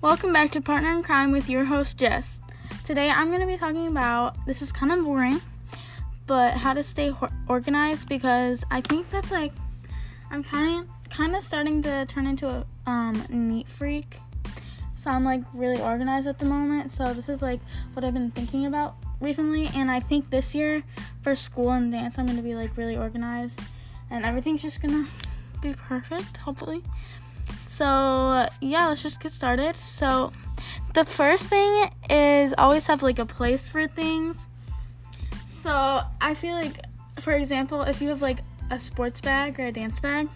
Welcome back to Partner in Crime with your host Jess. Today I'm going to be talking about this is kind of boring, but how to stay ho- organized because I think that's like I'm kind of kind of starting to turn into a um, neat freak. So I'm like really organized at the moment. So this is like what I've been thinking about recently, and I think this year for school and dance I'm going to be like really organized, and everything's just gonna be perfect, hopefully. So, yeah, let's just get started. So, the first thing is always have like a place for things. So, I feel like, for example, if you have like a sports bag or a dance bag,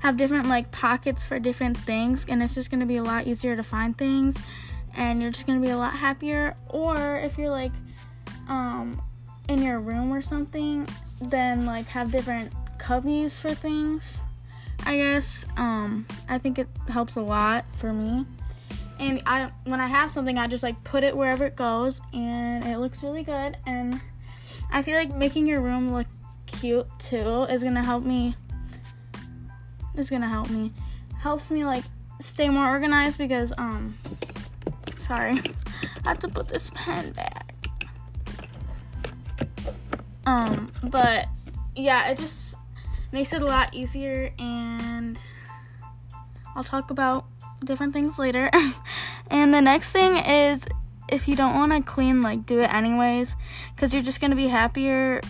have different like pockets for different things, and it's just gonna be a lot easier to find things, and you're just gonna be a lot happier. Or if you're like, um, in your room or something, then like have different cubbies for things I guess. Um, I think it helps a lot for me. And I when I have something, I just like put it wherever it goes, and it looks really good. And I feel like making your room look cute too is gonna help me. Is gonna help me. Helps me like stay more organized because um. Sorry, I have to put this pen back. Um, but yeah, it just makes it a lot easier and I'll talk about different things later. and the next thing is if you don't want to clean, like do it anyways cuz you're just going to be happier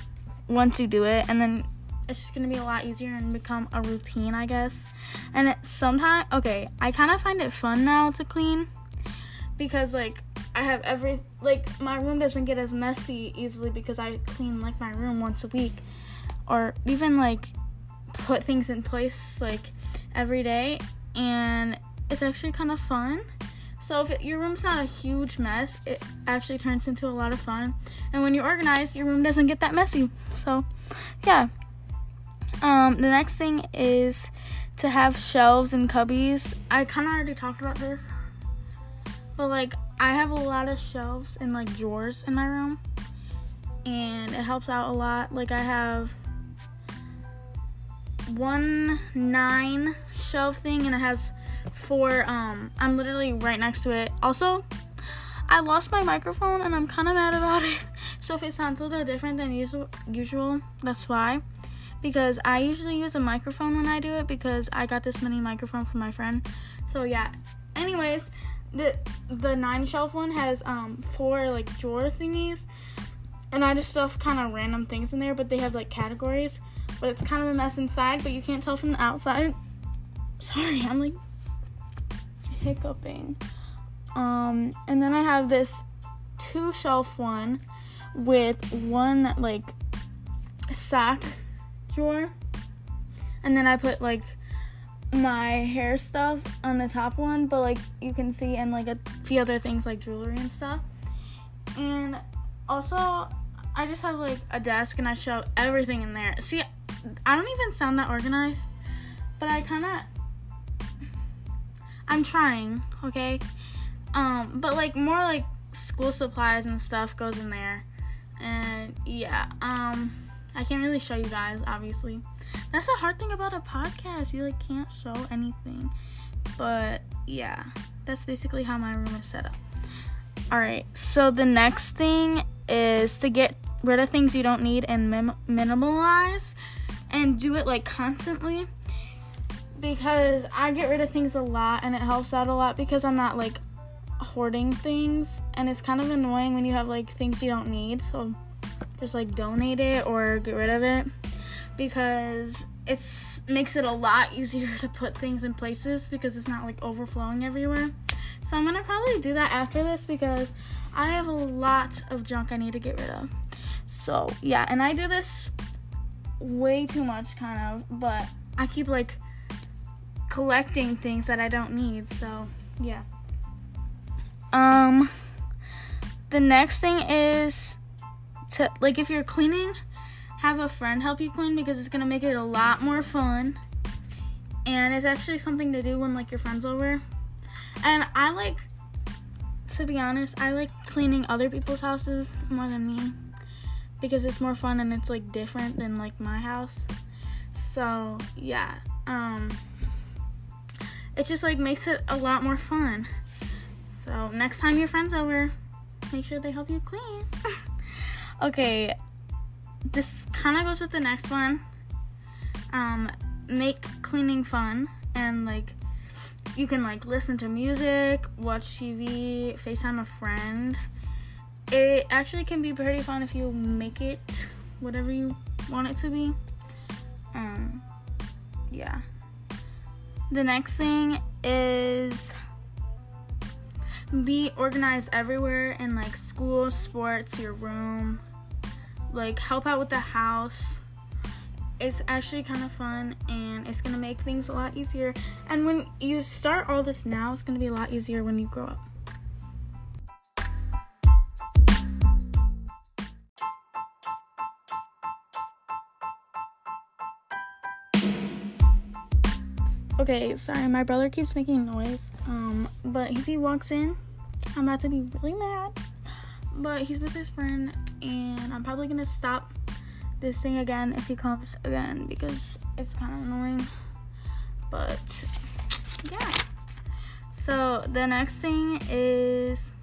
once you do it and then it's just going to be a lot easier and become a routine, I guess. And sometimes okay, I kind of find it fun now to clean because like I have every like my room doesn't get as messy easily because I clean like my room once a week or even like put things in place like every day and it's actually kind of fun. So if it, your room's not a huge mess, it actually turns into a lot of fun. And when you're organized, your room doesn't get that messy. So, yeah. Um, the next thing is to have shelves and cubbies. I kind of already talked about this, but like I have a lot of shelves and like drawers in my room, and it helps out a lot. Like I have one nine shelf thing and it has four um I'm literally right next to it. Also, I lost my microphone and I'm kind of mad about it. So if it sounds a little different than usual, usual, that's why. Because I usually use a microphone when I do it because I got this mini microphone from my friend. So yeah. Anyways, the the nine shelf one has um four like drawer thingies, and I just stuff kind of random things in there, but they have like categories but it's kind of a mess inside, but you can't tell from the outside. Sorry, I'm like hiccuping. Um, and then I have this two shelf one with one like sack drawer. And then I put like my hair stuff on the top one, but like you can see and like a few other things like jewelry and stuff. And also I just have like a desk and I shove everything in there. See, I don't even sound that organized, but I kind of I'm trying, okay? Um, but like more like school supplies and stuff goes in there. And yeah, um I can't really show you guys obviously. That's the hard thing about a podcast. You like can't show anything. But yeah, that's basically how my room is set up. All right. So the next thing is to get rid of things you don't need and mim- minimalize and do it like constantly because I get rid of things a lot and it helps out a lot because I'm not like hoarding things and it's kind of annoying when you have like things you don't need so just like donate it or get rid of it because it makes it a lot easier to put things in places because it's not like overflowing everywhere. So I'm gonna probably do that after this because I have a lot of junk I need to get rid of. So yeah, and I do this way too much, kind of, but I keep like collecting things that I don't need, so yeah. Um, the next thing is to like if you're cleaning, have a friend help you clean because it's gonna make it a lot more fun, and it's actually something to do when like your friends over. And I like, to be honest, I like cleaning other people's houses more than me because it's more fun and it's like different than like my house. So, yeah. Um it just like makes it a lot more fun. So next time your friend's over, make sure they help you clean. okay, this kind of goes with the next one. Um, make cleaning fun and like you can like listen to music, watch TV, FaceTime a friend. It actually can be pretty fun if you make it whatever you want it to be. Um yeah. The next thing is be organized everywhere in like school, sports, your room. Like help out with the house. It's actually kind of fun and it's going to make things a lot easier. And when you start all this now, it's going to be a lot easier when you grow up. Okay, sorry, my brother keeps making noise. Um, but if he walks in, I'm about to be really mad. But he's with his friend, and I'm probably gonna stop this thing again if he comes again because it's kind of annoying. But yeah. So the next thing is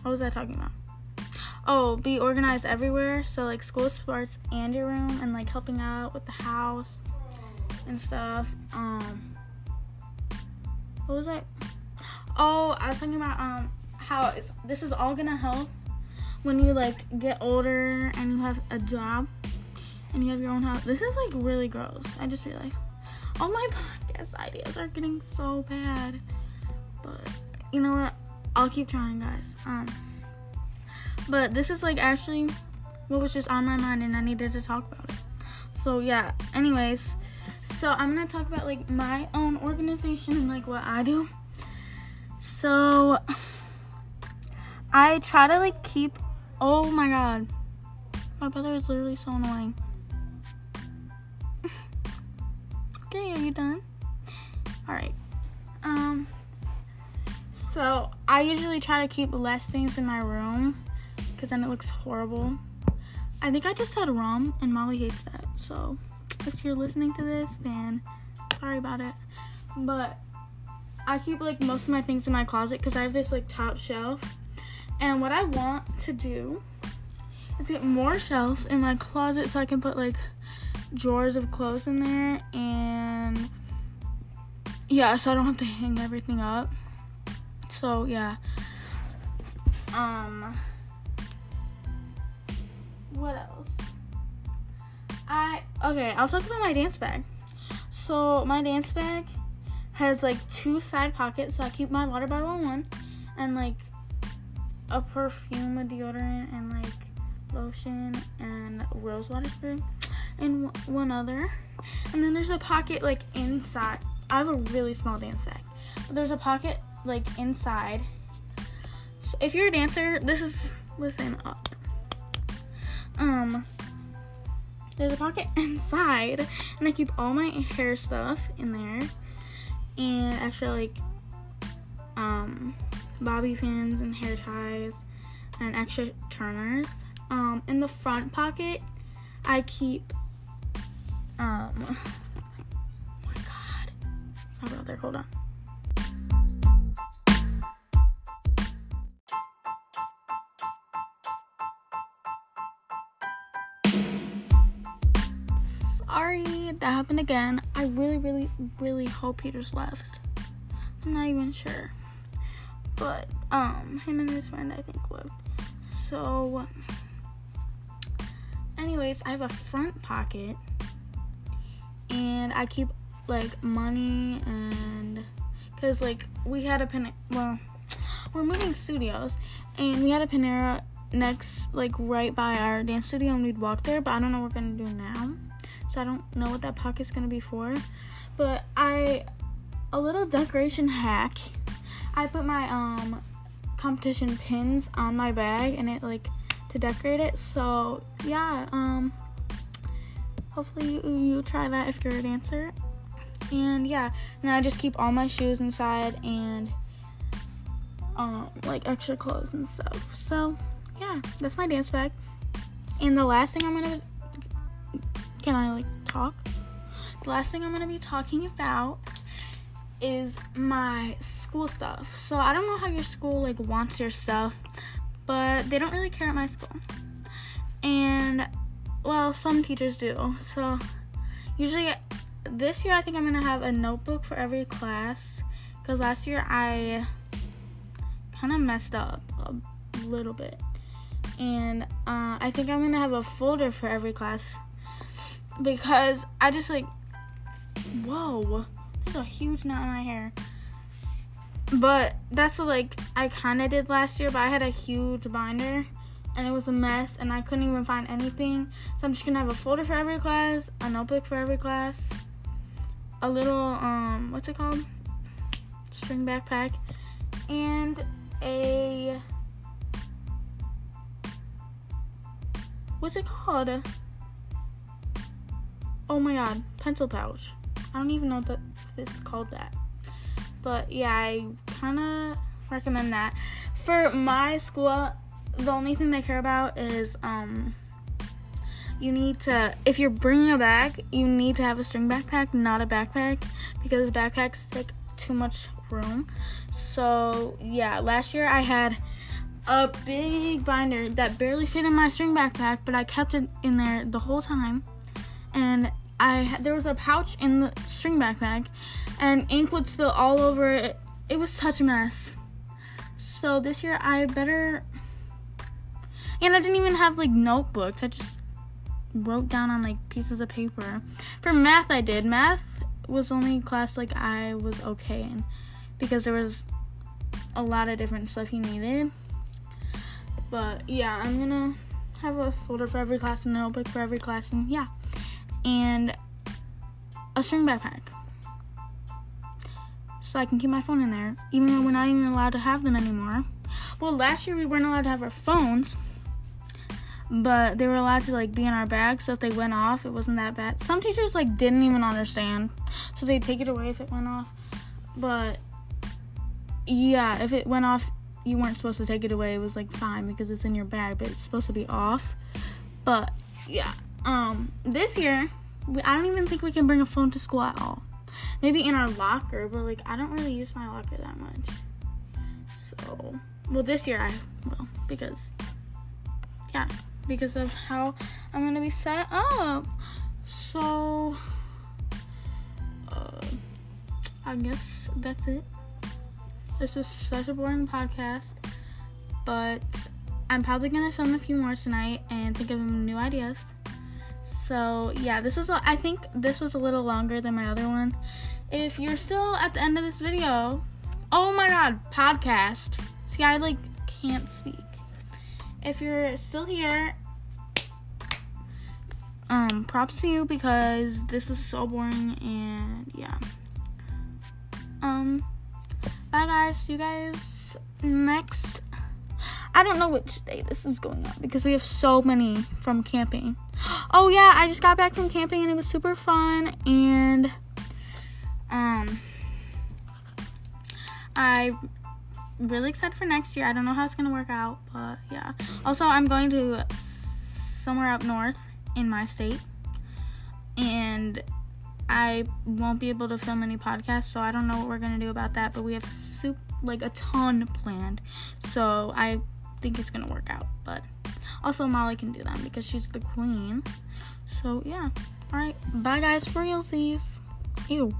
what was I talking about? Oh, be organized everywhere. So like school sports and your room and like helping out with the house and stuff. Um what was it? Oh, I was talking about um how it's, this is all gonna help when you like get older and you have a job and you have your own house. This is like really gross. I just realized all my podcast ideas are getting so bad, but you know what? I'll keep trying, guys. Um, but this is like actually what was just on my mind and I needed to talk about it. So yeah. Anyways. So I'm gonna talk about like my own organization and like what I do. So I try to like keep oh my god. My brother is literally so annoying. okay, are you done? Alright. Um so I usually try to keep less things in my room because then it looks horrible. I think I just said rum and Molly hates that, so if you're listening to this, then sorry about it. But I keep like most of my things in my closet because I have this like top shelf. And what I want to do is get more shelves in my closet so I can put like drawers of clothes in there and yeah, so I don't have to hang everything up. So yeah. Um what else? I okay, I'll talk about my dance bag. So my dance bag has like two side pockets, so I keep my water bottle in one, and like a perfume, a deodorant, and like lotion and rose water spray, and one other. And then there's a pocket like inside. I have a really small dance bag, there's a pocket like inside. So if you're a dancer, this is listen up. Um, there's a pocket inside, and I keep all my hair stuff in there, and actually like um, bobby pins and hair ties and extra turners. Um, in the front pocket, I keep um. Oh my god, my brother, hold on. That happened again. I really, really, really hope Peter's left. I'm not even sure. But, um, him and his friend, I think, left. So, anyways, I have a front pocket. And I keep, like, money and. Because, like, we had a Panera. Well, we're moving studios. And we had a Panera next, like, right by our dance studio. And we'd walk there. But I don't know what we're going to do now so I don't know what that pocket's gonna be for. But I, a little decoration hack. I put my um competition pins on my bag and it like to decorate it. So yeah, um, hopefully you, you try that if you're a dancer. And yeah, now I just keep all my shoes inside and um like extra clothes and stuff. So yeah, that's my dance bag. And the last thing I'm gonna can I like talk? The last thing I'm gonna be talking about is my school stuff. So I don't know how your school like wants your stuff, but they don't really care at my school. And well, some teachers do. So usually this year I think I'm going to have a notebook for every class cuz last year I kind of messed up a little bit. And uh, I think I'm going to have a folder for every class because I just like whoa, there's a huge knot in my hair. But that's what like I kind of did last year, but I had a huge binder and it was a mess and I couldn't even find anything. So I'm just gonna have a folder for every class, a notebook for every class, a little um what's it called? String backpack, and a what's it called? Oh my god, pencil pouch. I don't even know that it's called that. But yeah, I kind of recommend that. For my school, the only thing they care about is um you need to if you're bringing a bag you need to have a string backpack not a backpack because backpacks take too much room so yeah last year i had a big binder that barely fit in my string backpack but i kept it in there the whole time and i there was a pouch in the string backpack and ink would spill all over it it was such a mess so this year i better and I didn't even have like notebooks. I just wrote down on like pieces of paper. For math, I did. Math was only class like I was okay in because there was a lot of different stuff you needed. But yeah, I'm gonna have a folder for every class and a notebook for every class, and yeah, and a string backpack. So I can keep my phone in there, even though we're not even allowed to have them anymore. Well, last year we weren't allowed to have our phones, but they were allowed to like be in our bag so if they went off it wasn't that bad. Some teachers like didn't even understand so they'd take it away if it went off. But yeah if it went off you weren't supposed to take it away. It was like fine because it's in your bag but it's supposed to be off. But yeah um this year we, i don't even think we can bring a phone to school at all maybe in our locker but like i don't really use my locker that much so well this year i will because yeah because of how I'm gonna be set up. So, uh, I guess that's it. This was such a boring podcast, but I'm probably gonna film a few more tonight and think of new ideas. So yeah, this is I think this was a little longer than my other one. If you're still at the end of this video, oh my god, podcast. See, I like can't speak if you're still here, um, props to you because this was so boring and yeah. Um, bye guys. See you guys next. I don't know which day this is going on because we have so many from camping. Oh yeah, I just got back from camping and it was super fun and um I really excited for next year. I don't know how it's gonna work out, but yeah. Also, I'm going to somewhere up north in my state, and I won't be able to film any podcasts, so I don't know what we're gonna do about that. But we have soup like a ton planned, so I think it's gonna work out. But also, Molly can do them because she's the queen. So yeah. All right, bye guys for realsies. Ew.